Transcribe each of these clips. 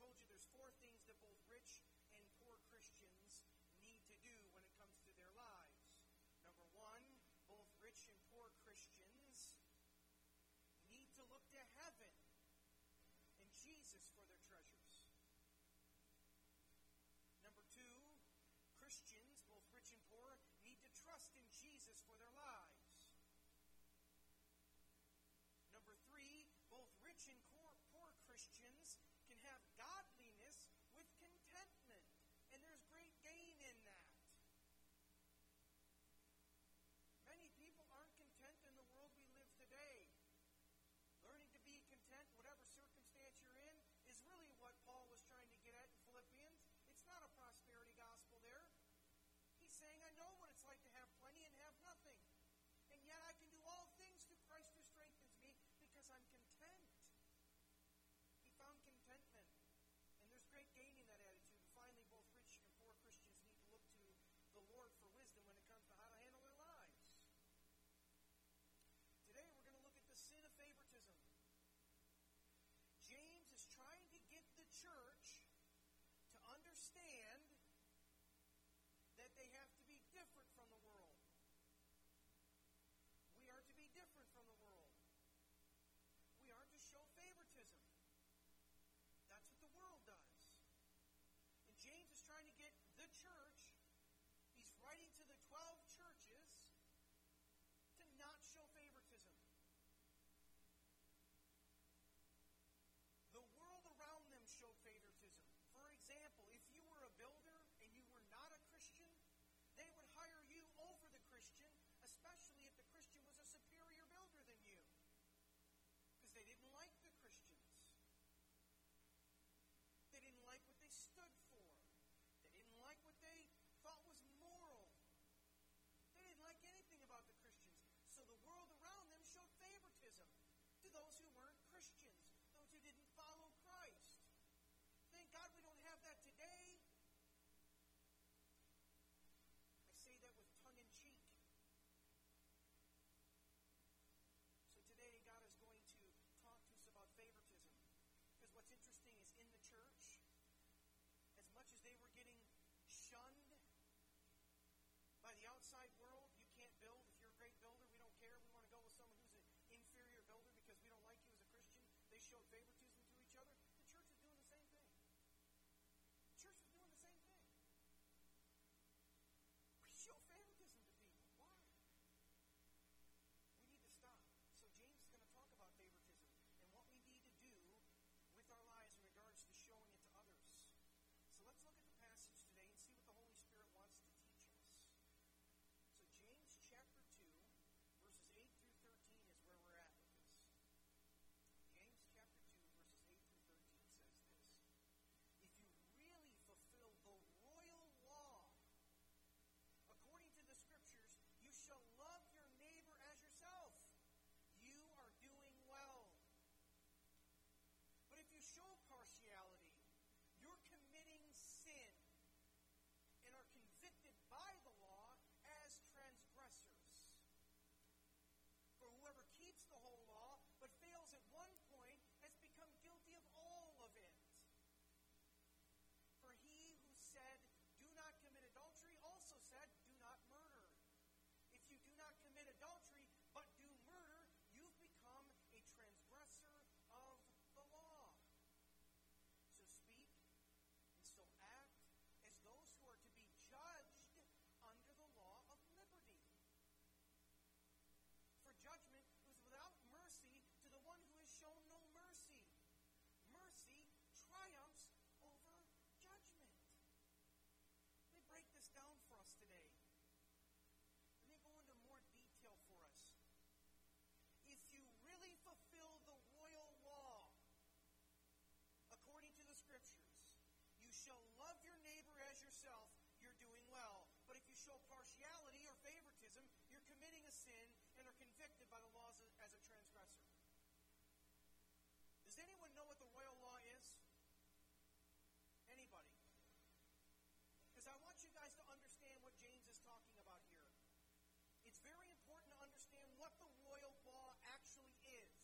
told you there's four things that both rich and poor Christians need to do when it comes to their lives. Number one, both rich and poor Christians need to look to heaven and Jesus for their treasures. Number two, Christians, both rich and poor, need to trust in Jesus for their lives. saying, I know what trying to get say that with tongue in cheek. So today, God is going to talk to us about favoritism. Because what's interesting is in the church, as much as they were getting shunned by the outside world, you can't build. If you're a great builder, we don't care. We want to go with someone who's an inferior builder because we don't like you as a Christian. They showed favoritism. whoever shall love your neighbor as yourself, you're doing well. But if you show partiality or favoritism, you're committing a sin and are convicted by the laws as a transgressor. Does anyone know what the royal law is? Anybody? Because I want you guys to understand what James is talking about here. It's very important to understand what the royal law actually is.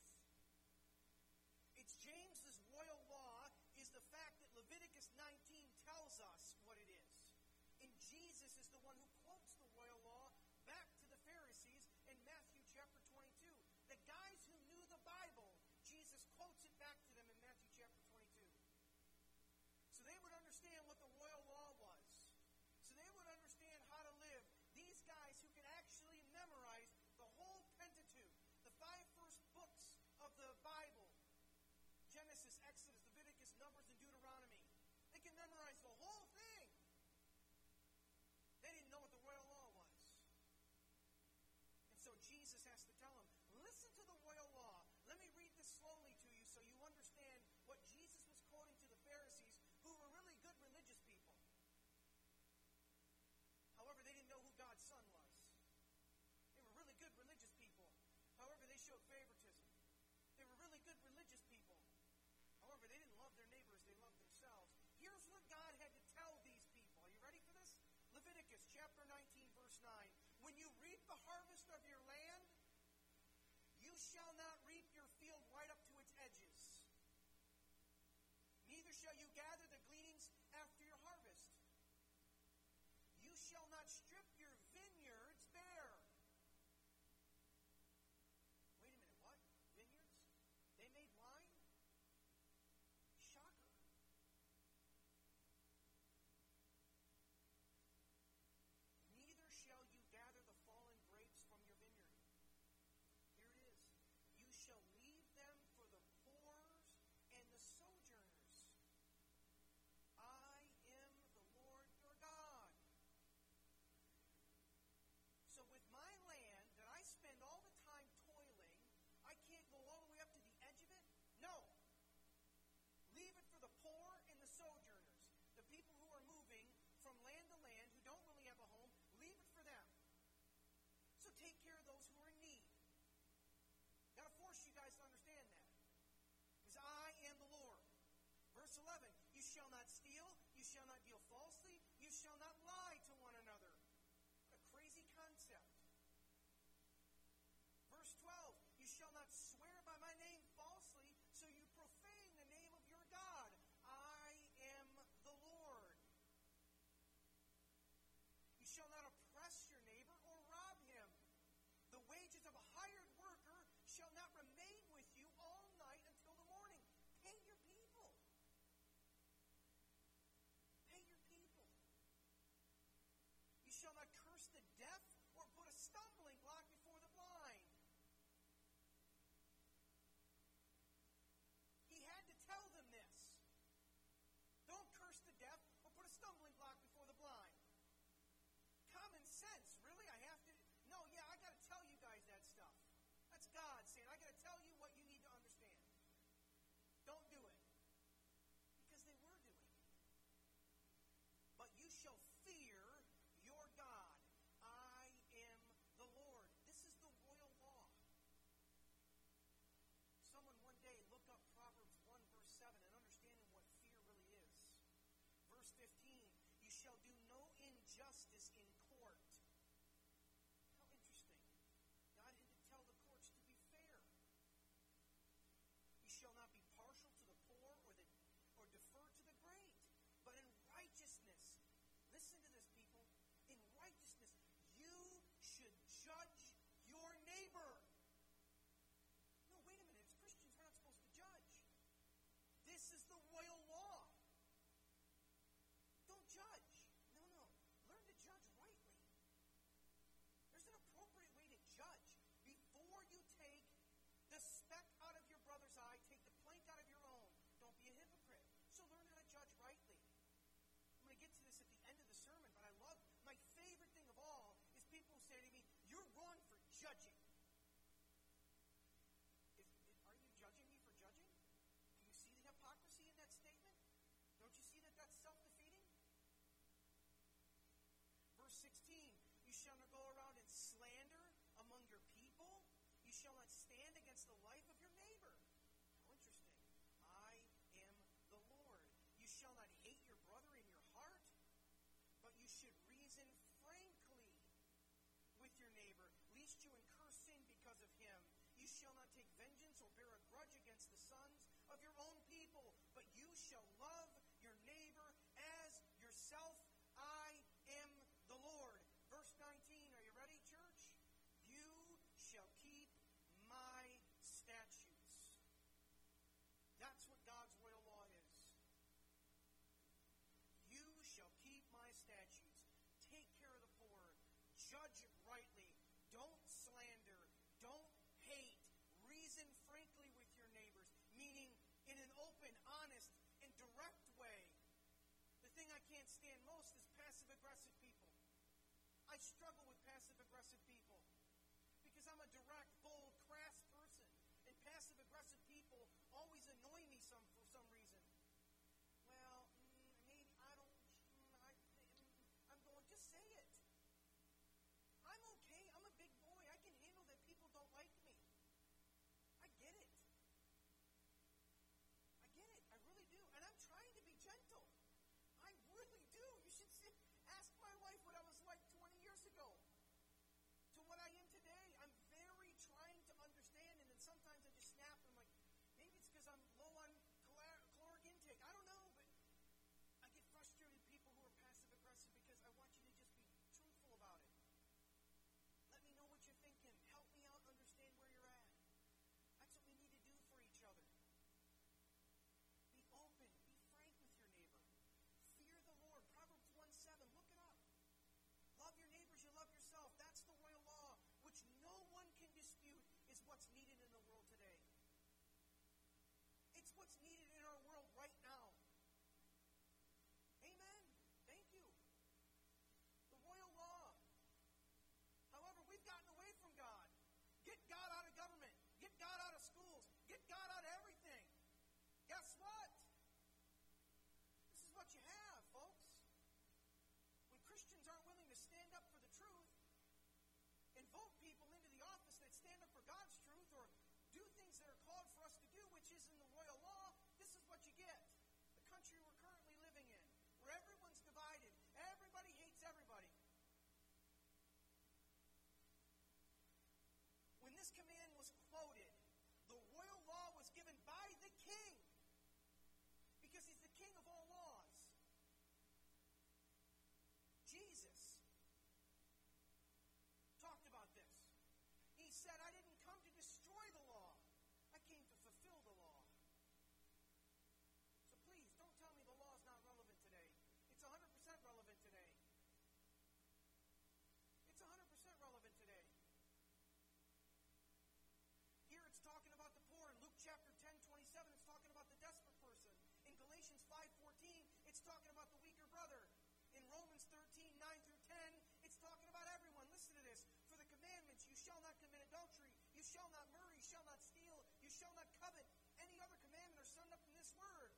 It's James tells us what it is. And Jesus is the one who quotes the royal law back to the Pharisees in Matthew chapter 22. The guys who knew the Bible, Jesus quotes it back to them in Matthew chapter 22. So they would understand what the royal law was. So they would understand how to live. These guys who can actually memorize the whole Pentateuch, the five first books of the Bible Genesis, Exodus, Leviticus, Numbers, and Deuteronomy. They can memorize the whole thing. They didn't know what the royal law was. And so Jesus has to tell them, listen to the royal law. Let me read this slowly to you so you understand what Jesus was quoting to the Pharisees, who were really good religious people. However, they didn't know who God's son was. They were really good religious people. However, they showed favoritism. They were really good religious people. However, they didn't love their neighbors, they loved themselves. Here's what God had to tell these people. Are you ready for this? Leviticus chapter 19, verse 9. When you reap the harvest of your land, you shall not reap your field right up to its edges. Neither shall you gather the gleanings after your harvest. You shall not strip your vineyards bare. Wait a minute, what? Vineyards? They made wine? Shocker. Neither shall you gather the fallen grapes from your vineyard. Here it is. You shall leave them for the poors and the sojourners. I am the Lord your God. So with my land that I spend all the time toiling, I can't go all the way up to the edge of it? No. Leave it for the poor and the sojourners, the people who are moving from land to land, who don't really have a home. Leave it for them. So take care of those who are in need. Got to force you guys to understand that. Because I am the Lord. Verse 11 You shall not steal, you shall not deal falsely, you shall not lie to one another. What a crazy concept. Verse 12 You shall not swear by my name falsely, so you profane the name of your God. I am the Lord. You shall not oppress your neighbor or rob him. The wages of a hired worker shall not remain with you all night until the morning. Pay your people. Pay your people. You shall not curse the deaf or put a stumbling block before the blind. He had to tell them this. Don't curse the deaf or put a stumbling block before the blind. Common sense, really? I have to. No, yeah, I got to tell you guys that stuff. That's God saying, I got to tell you what you need to understand. Don't do it. Because they were doing it. But you shall no injustice in court. How interesting. God had to tell the courts to be fair. You shall not be partial to the poor or, the, or defer to the great, but in righteousness. Listen to this, people. In righteousness, you should judge verse 16. You shall not go around and slander among your people. You shall not stand against the life of your neighbor. How interesting. I am the Lord. You shall not hate your brother in your heart, but you should reason frankly with your neighbor, lest you incur sin because of him. You shall not take vengeance or bear a grudge against the sons of your own people, but you shall love shall keep my statutes. That's what God's royal law is. You shall keep my statutes. Take care of the poor. Judge rightly. Don't slander. Don't hate. Reason frankly with your neighbors, meaning in an open, honest, and direct way. The thing I can't stand most is passive aggressive people. I struggle with passive aggressive people. Iraq this command was quoted, the royal law was given by the king because he's the king of all laws. Jesus talked about this. He said, I didn't talking about the weaker brother. In Romans 13, 9 through 10, it's talking about everyone. Listen to this. For the commandments, you shall not commit adultery, you shall not murder, you shall not steal, you shall not covet. Any other commandment are summed up in this word.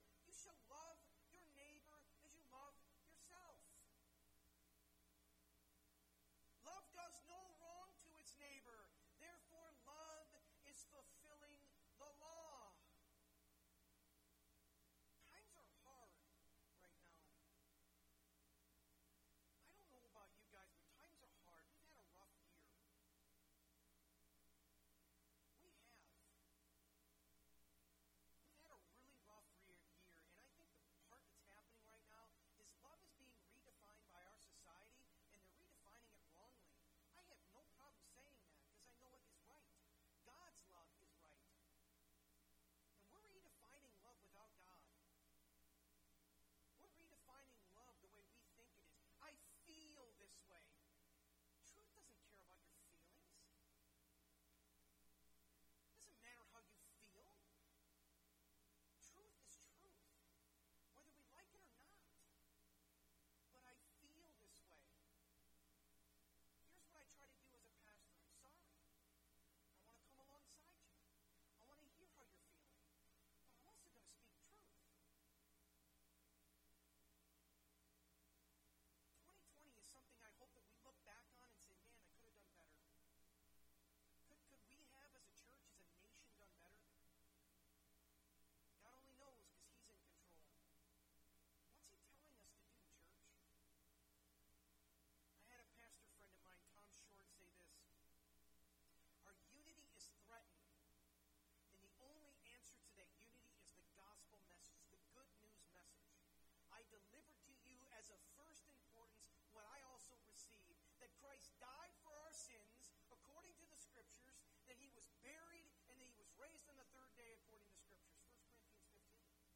Delivered to you as of first importance what I also received that Christ died for our sins according to the Scriptures, that he was buried, and that he was raised on the third day according to the Scriptures. 1 Corinthians 15.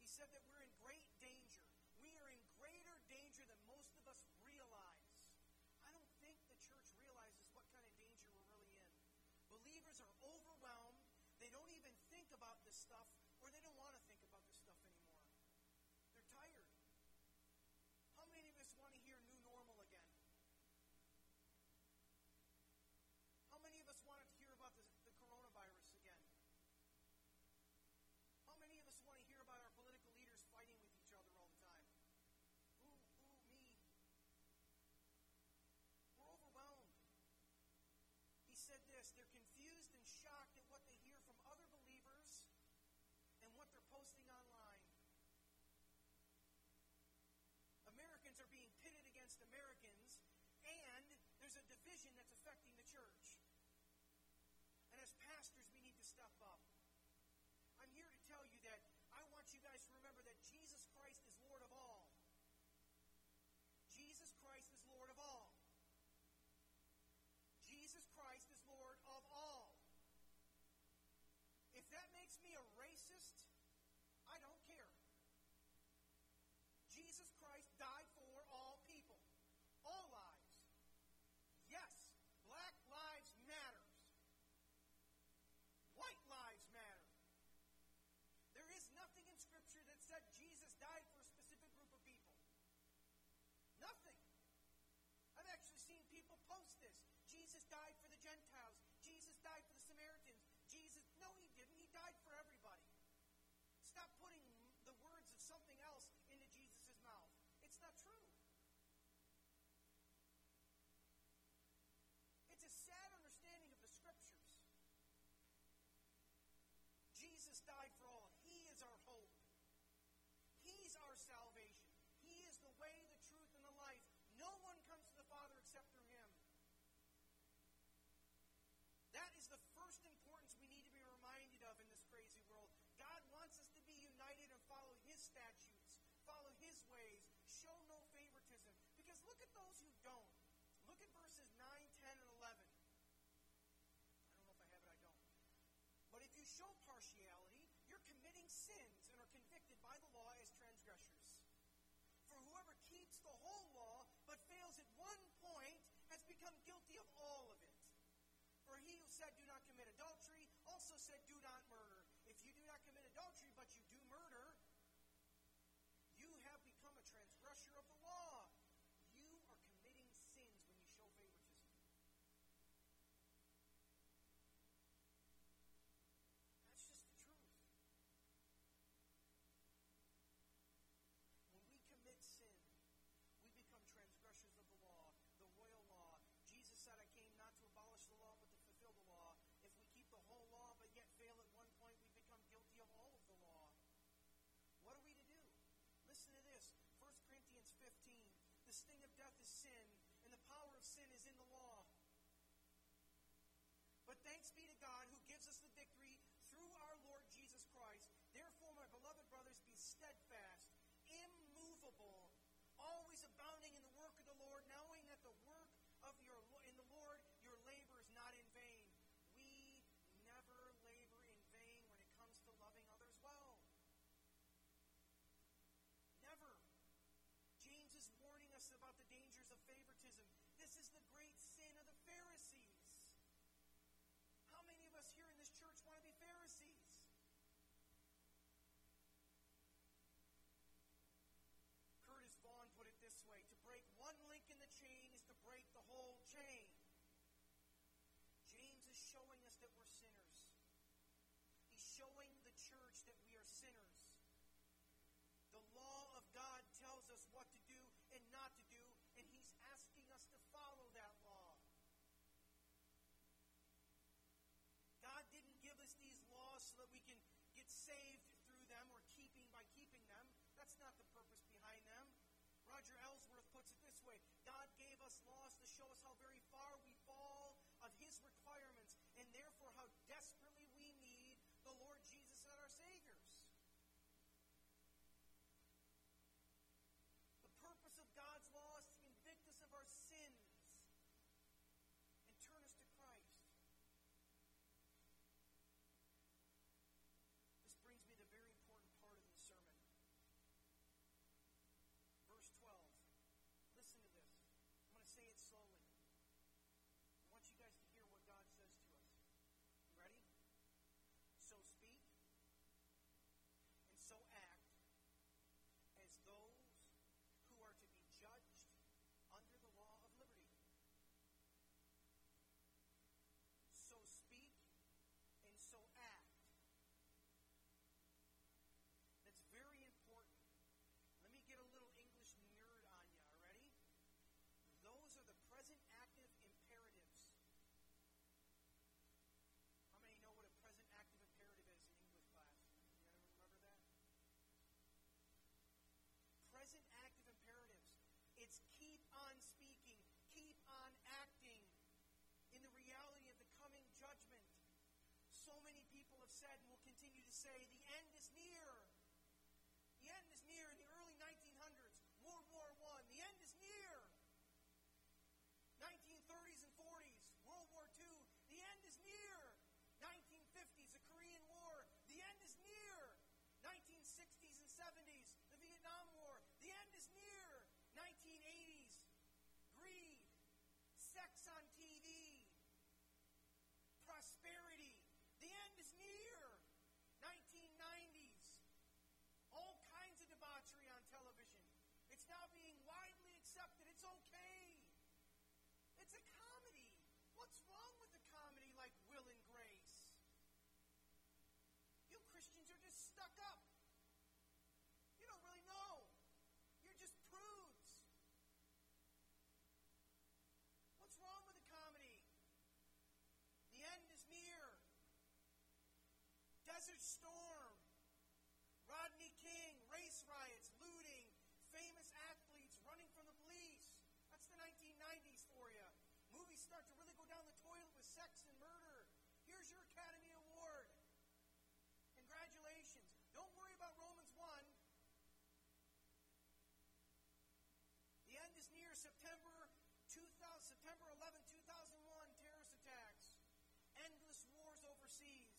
He said that we're in great danger. We are in greater danger than most of us realize. I don't think the church realizes what kind of danger we're really in. Believers are overwhelmed. They don't even think about this stuff, or they don't want to think about this stuff anymore. They're tired. How many of us want to hear new normal again? How many of us wanted to hear about the, the coronavirus again? How many of us want to hear about our political leaders fighting with each other all the time? Ooh, ooh, me. We're overwhelmed. He said this they're confused and shocked at what they hear from other believers and what they're posting online. Americans are being pitted against Americans, and there's a division that's affecting the church. And as pastors, we need to step up. I'm here to tell you that I want you guys to remember that Jesus Christ is Lord of all. Jesus Christ is Lord of all. Jesus Christ is Lord of all. If that makes me a racist, I don't care. Jesus Christ died for all people, all lives. Yes, black lives matters. White lives matter. There is nothing in Scripture that said Jesus died for a specific group of people. Nothing. I've actually post this. Jesus died for the Gentiles. Jesus died for the Samaritans. Jesus, no, he didn't. He died for everybody. Stop putting the words of something else into Jesus' mouth. It's not true. It's a sad understanding of the Scriptures. Jesus died for all. He is our hope. He's our salvation. He is the way, the truth, and the life. No one comes to the Father except through Him. That is the first importance we need to be reminded of in this crazy world. God wants us to be united and follow His statutes, follow His ways, show no favoritism. Because look at those who don't. Look at verses 9, 10, and 11. I don't know if I have it, I don't. But if you show partiality, you're committing sins and are convicted by the law as transgressors. For whoever keeps the whole law but fails at one point has become guilty of all of it. For he who said, Do not commit adultery, also said, Do not murder. If you do not commit adultery, but you do murder, you have become a transgressor of the law. You are committing sins when you show favoritism. That's just the truth. When we commit sin, we become transgressors of the law, the royal law. Jesus said, I came not to abolish the law, but to fulfill the law. If we keep the whole law, but yet fail at one point, we become guilty of all of the law. What are we to do? Listen to this 1 Corinthians 15. The sting of death is sin, and the power of sin is in the law. But thanks be to God who gives us the victory through our Lord Jesus Christ. Therefore, my beloved brothers, be steadfast, immovable, always abounding in the work of the Lord, knowing that the work of your in the Lord your labor is not in vain. We never labor in vain when it comes to loving others well. Never. James is warning us about the dangers of favoritism. This is the great sin of the Pharisees. How many of us here in this church want to be Pharisees? Curtis Vaughan put it this way to break one link in the chain is to break the whole chain. James is showing us that we're sinners. He's showing the church that we are sinners. The law of God tells us what to do and not to do, and He's asking us to follow that law. God didn't give us these laws so that we can get saved through them or keeping by keeping them. That's not the purpose behind them. Roger Ellsworth puts it this way God gave us laws to show us how very slowly. I want you guys to hear what God says to us. You ready? So speak and so act as those who are to be judged under the law of liberty. So speak. Said and will continue to say, the end is near. The end is near. In the early 1900s, World War I, the end is near. 1930s and 40s, World War II, the end is near. 1950s, the Korean War, the end is near. 1960s and 70s, the Vietnam War, the end is near. 1980s, greed, sex on TV, prosperity, the end is near. 1990s, all kinds of debauchery on television. It's now being widely accepted. It's okay. It's a comedy. What's wrong with a comedy like Will and Grace? You Christians are just stuck up. You don't really know. You're just prudes. What's wrong with a comedy? The end is near. Desert Storm, Rodney King, race riots, looting, famous athletes running from the police. That's the 1990s for you. Movies start to really go down the toilet with sex and murder. Here's your Academy Award. Congratulations. Don't worry about Romans 1. The end is near September 2000, September 11, 2001, terrorist attacks, endless wars overseas,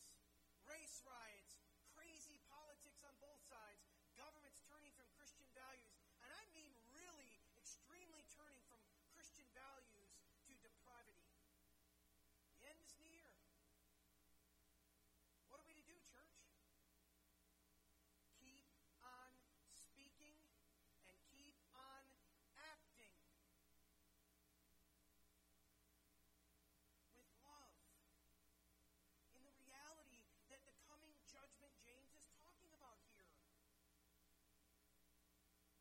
race riots, crazy politics on both sides, governments turning from Christian values, and I mean really extremely turning from Christian values to depravity. The end is near. What are we to do, church? Keep on speaking and keep on acting with love in the reality that the coming judgment James is talking about here.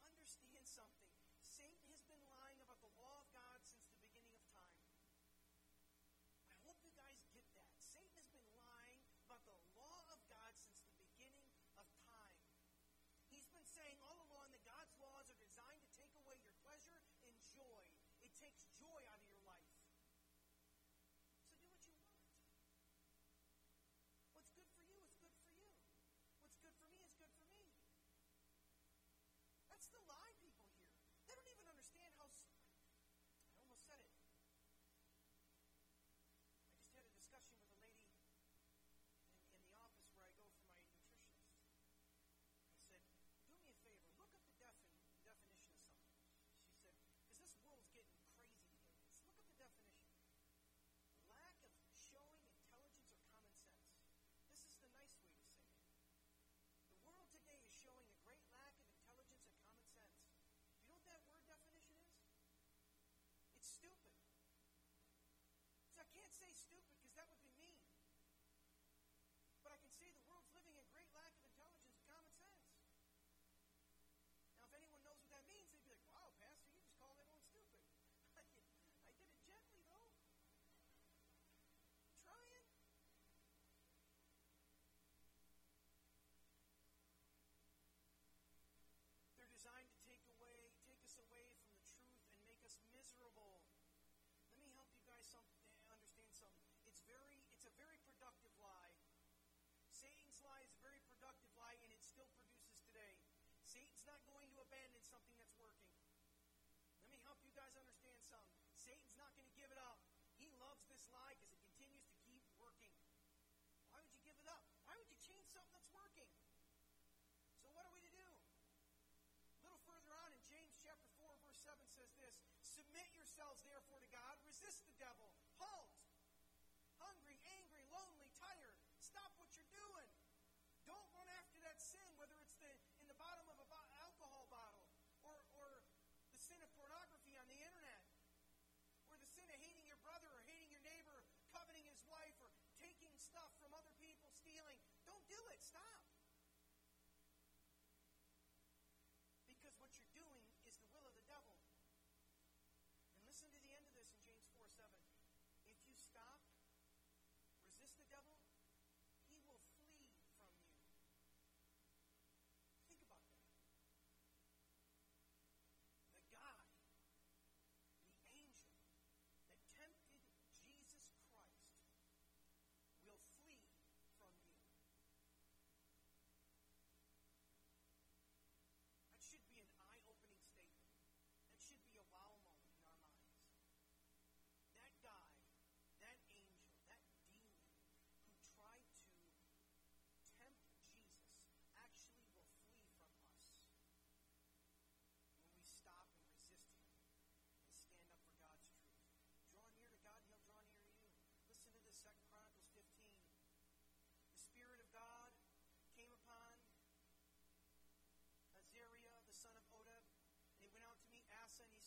Understand something. Satan has been lying about the law of God since the beginning of time. I hope you guys get that. Satan has been lying about the law of God since the beginning of time. He's been saying all along that God's laws are designed to take away your pleasure and joy. It takes joy out of your life. So do what you want. What's good for you is good for you. What's good for me is good for me. That's the lie people hear. They don't even understand how. s- I almost said it. I just had a discussion with a lady in, in the office where I go for my nutritionist. I said, "Do me a favor, look up the defin- definition of something." She said, "Because this world's getting crazy today. Let's look up the definition. Lack of showing intelligence or common sense. This is the nice way to say it. The world today is showing a great lack of intelligence and common sense. Do you know what that word definition is? It's stupid. So I can't say stupid because that would be mean. But I can say the world's living in great lack of intelligence and common sense. Now, if anyone knows what that means, they'd be like, wow, Pastor, you just called everyone stupid. I did, I did it gently, though. Trying. They're designed to take away, take us away from the truth and make us miserable. Let me help you guys some, eh, understand something. It's very, it's a very productive lie. Satan's lie is a very productive lie, and it still produces today. Satan's not going to abandon something that's working. Let me help you guys understand something. Satan's not going to give it up. He loves this lie because it continues to keep working. Why would you give it up? Why would you change something that's working? So what are we to do? A little further on in James chapter 4, verse 7 says this Submit yourselves therefore to God, resist the devil, halt. Hungry, angry, lonely, tired. Stop what you're doing. Don't run after that sin, whether it's the in the bottom of a bo- alcohol bottle or, or the sin of pornography on the internet or the sin of hating your brother or hating your neighbor, coveting his wife, or taking stuff from other people, stealing. Don't do it. Stop. Because what you're doing is the will of the devil. And listen to the end of this in James 4 7. If you stop,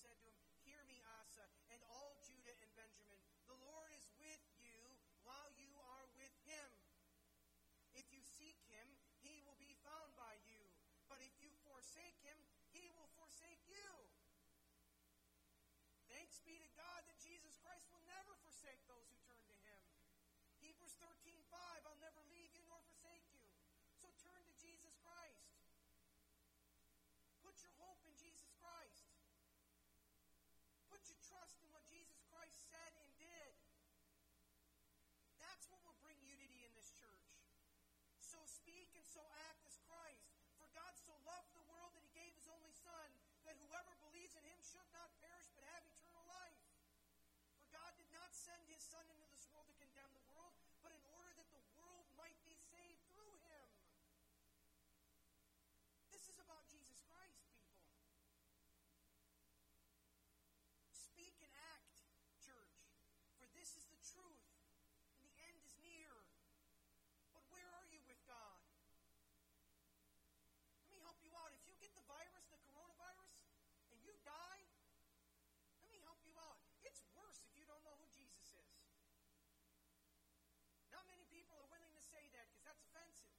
said to him, Hear me, Asa, and all Judah and Benjamin. The Lord is with you while you are with him. If you seek him, he will be found by you. But if you forsake him, he will forsake you. Thanks be to God that Jesus Christ will never forsake those who turn to him. Hebrews 13 5. So speak and so act as Christ. For God so loved the world that he gave his only Son, that whoever believes in him should not perish but have eternal life. For God did not send his Son into this world to condemn the world, but in order that the world might be saved through him. This is about Jesus Christ, people. Speak and act, church, for this is the truth, and the end is near. But where are you with God? Let me help you out. If you get the virus, the coronavirus, and you die, let me help you out. It's worse if you don't know who Jesus is. Not many people are willing to say that because that's offensive.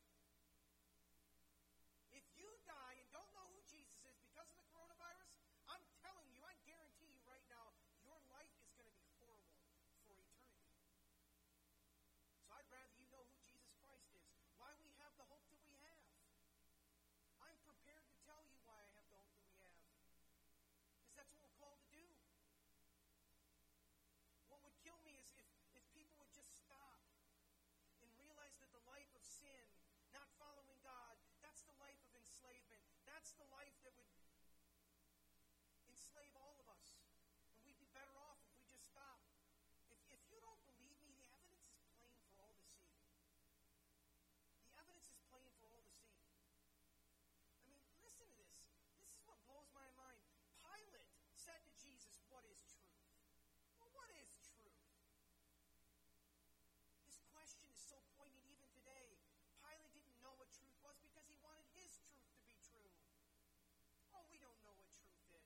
If you die and don't know who Jesus is because of the coronavirus, I'm telling you, I guarantee you right now, your life is going to be horrible for eternity. So I'd rather you know who Jesus Christ is, why we have the hope that we have. I'm prepared to tell you why I have the hope that we have. Because that's what we're called to do. What would kill me is if, if people would just stop and realize that the life of sin, not following God, that's the life of enslavement. That's the life that would enslave all of us. And we'd be better off if we just stop. If, if you don't believe me, the evidence is plain for all to see. The evidence is plain for all to see. I mean, listen to this. This is what blows my mind. Pilate said to Jesus, What is truth? Well, what is truth? This question is so poignant even today. Pilate didn't know what truth was because he wanted his truth to be true. Oh, we don't know what truth is.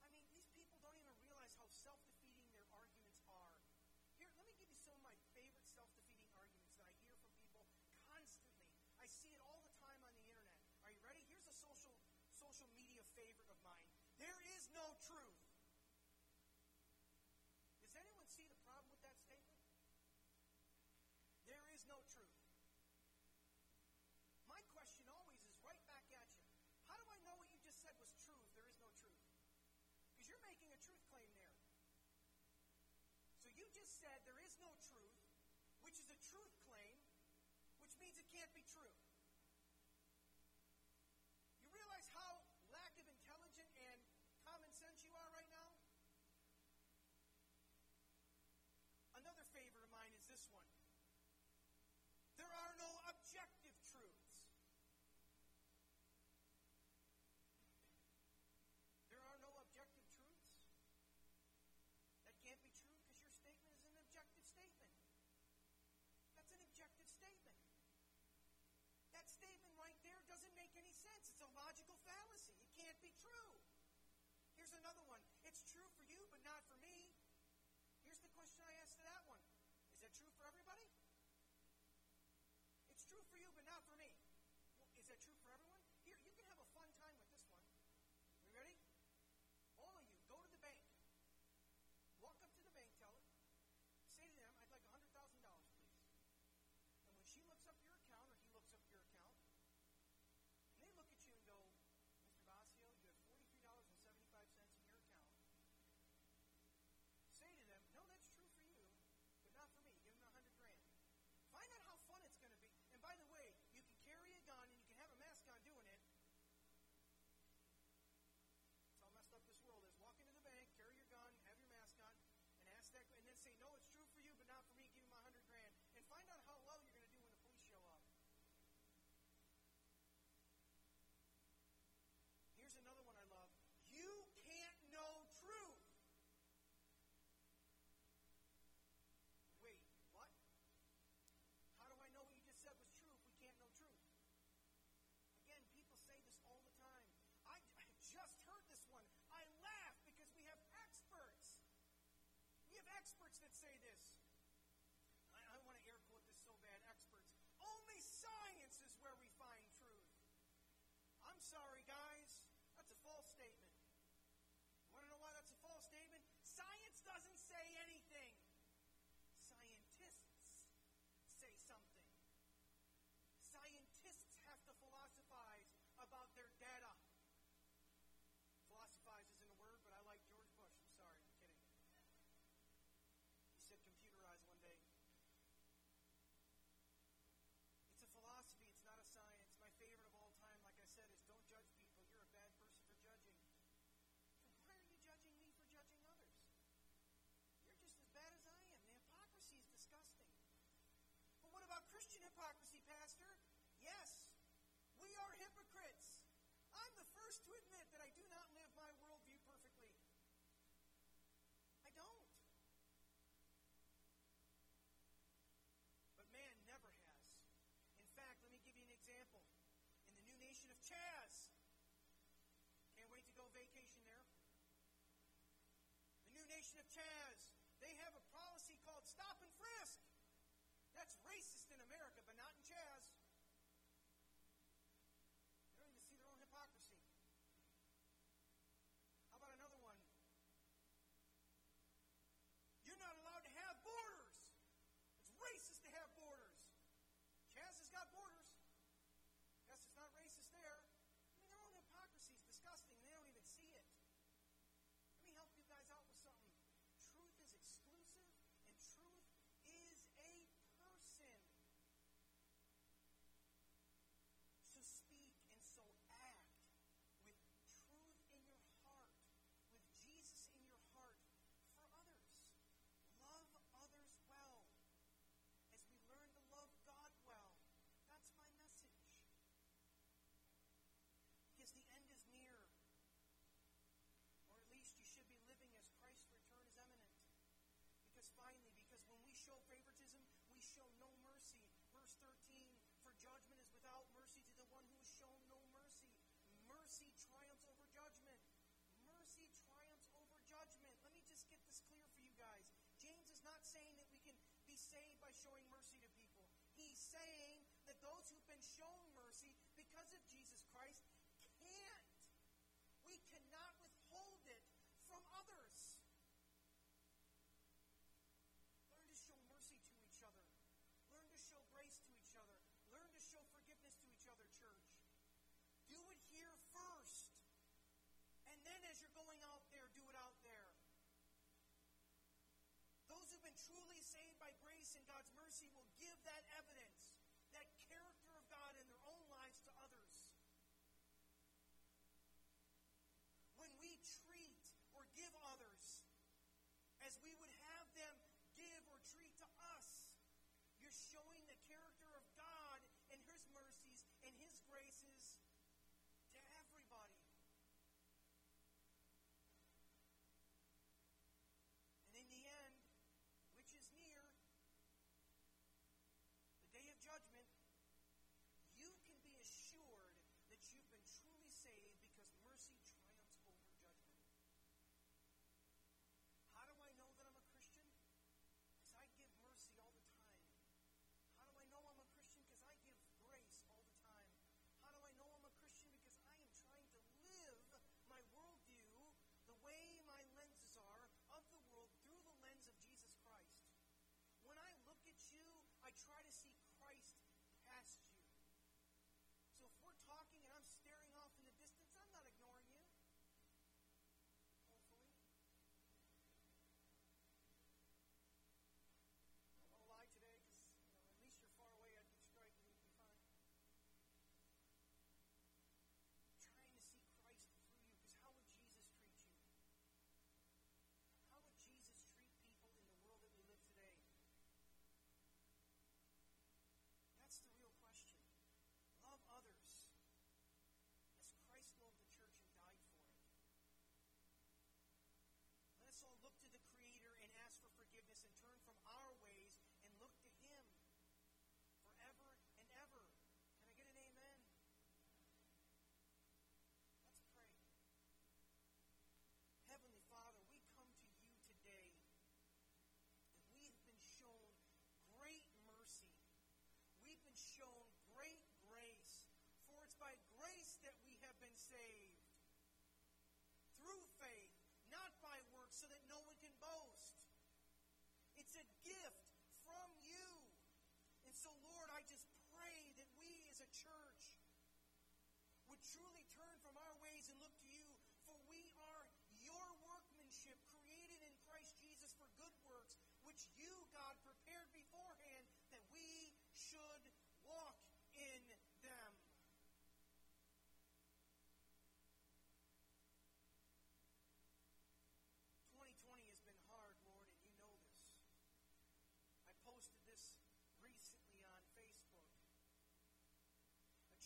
I mean, these people don't even realize how self defeating their arguments are. Here, let me give you some of my favorite self defeating arguments that I hear from people constantly. I see it all the time on the internet. Are you ready? Here's a social social media favorite of mine. There is no truth. Does anyone see the problem with that statement? There is no truth. My question always is right back at you. How do I know what you just said was true if there is no truth? Because you're making a truth claim there. So you just said there is no truth, which is a truth claim, means it can't be true. You realize how lack of intelligent and common sense you are right now? Another favorite of mine is this one. There are no objective truths. There are no objective truths. That can't be true because your statement is an objective statement. That's an objective statement. That statement right there doesn't make any sense. It's a logical fallacy. It can't be true. Here's another one. It's true for you, but not for me. Here's the question I asked to that one. Is that true for everybody? It's true for you, but not for me. Is that true for everyone? Here, you can have a fun time with this one. You ready? All of you, go to the bank. Walk up to the bank teller. Say to them, I'd like $100,000, please. And when she looks up your account or he looks up your account, and they look at you and go, Mr. Basio, you have $43.75 in your account. Say to them, no, that's true for you, but not for me. Give them a hundred grand. Find out how fun it's going to be. And by the way, you can carry a gun and you can have a mask on doing it. That's how messed up this world is. Walk into the bank, carry your gun, have your mask on, and ask that, and then say, no, it's true for you, but not for me. Give them my hundred grand, and find out how well you're going to do when the police show up. Here's another one I love. You can't know truth. Wait, what? How do I know what you just said was true if we can't know truth? Again, people say this all the time. I, I just heard this one. I laughed experts that say this. I, I want to air quote this so bad, experts. Only science is where we find truth. I'm sorry, guys. That's a false statement. Want to know why that's a false statement? Science doesn't say anything. Scientists say something. Scientists have to philosophize about their data. Philosophize isn't a word, but I like George Bush. I'm sorry, I'm kidding. He said computerize one day. It's a philosophy, it's not a science. My favorite of all time, like I said, is don't judge people. You're a bad person for judging. Why are you judging me for judging others? You're just as bad as I am. The hypocrisy is disgusting. But what about Christian hypocrisy, Pastor? Yes, we are hypocrites. I'm the first to admit that I do not live my worldview perfectly. I don't. But man never has. In fact, let me give you an example. In nation of Chaz, can't wait to go vacation there. The new nation of Chaz, they have a policy called stop and frisk. That's racist in America, but not in Chaz. They don't even see their own hypocrisy. How about another one? You're not allowed to have borders. It's racist to have borders. Chaz has got borders. Guess it's not racist there. I mean, their own hypocrisy is disgusting, and they don't even see it. Let me help you guys out with something. Truth is exclusive, and truth is a person. So speak and so act with truth in your heart, with Jesus in your heart for others. Love others well as we learn to love God well. That's my message. Because the end is near. Or at least you should be living as Christ's return is imminent. Because finally, because when we show favoritism, we show no mercy. Verse 13, for judgment is without mercy to the one who has shown no mercy. Mercy triumphs over judgment. Mercy triumphs over judgment. Let me just get this clear for you guys. James is not saying that we can be saved by showing mercy to people. He's saying that those who've been shown mercy because of Jesus Christ can't. We cannot withhold it from others. Learn to show mercy to each other. Learn to show grace to each other. Learn to show forgiveness to each other, church. Do it here then as you're going out there, do it out there. Those who've been truly saved by grace and God's mercy will give that evidence, that character of God in their own lives to others. When we treat or give others as we would have them give or treat to us, you're showing the character It's a gift from you. And so, Lord, I just pray that we as a church would truly turn from our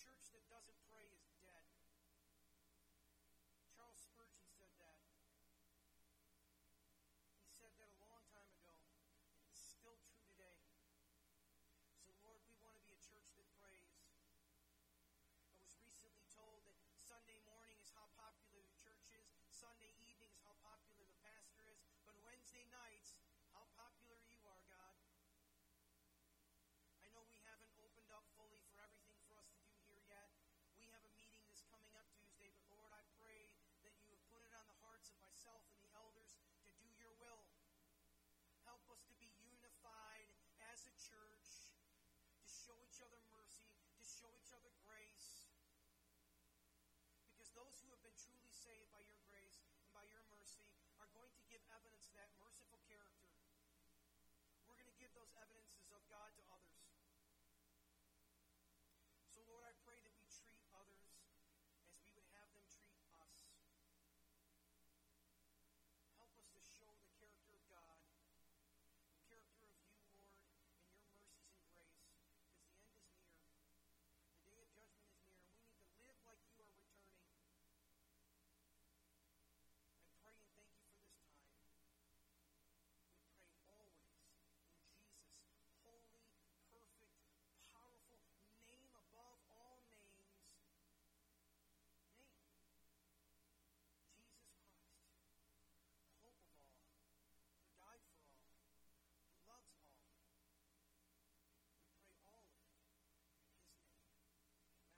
church that doesn't pray is dead. Charles Spurgeon said that. He said that a long time ago, it's still true today. So, Lord, we want to be a church that prays. I was recently told that Sunday morning is how popular the church is, Sunday evening is how popular the pastor is, but Wednesday nights, how popular you are, God. I know we haven't opened up fully for everything for us to do here yet. We have a meeting this coming up Tuesday, but Lord, I pray that you have put it on the hearts of myself and the elders to do your will. Help us to be unified as a church, to show each other mercy, to show each other grace. Because those who have been truly saved by your grace and by your mercy are going to give evidence of that merciful character. We're going to give those evidences of God to others. So, Lord, I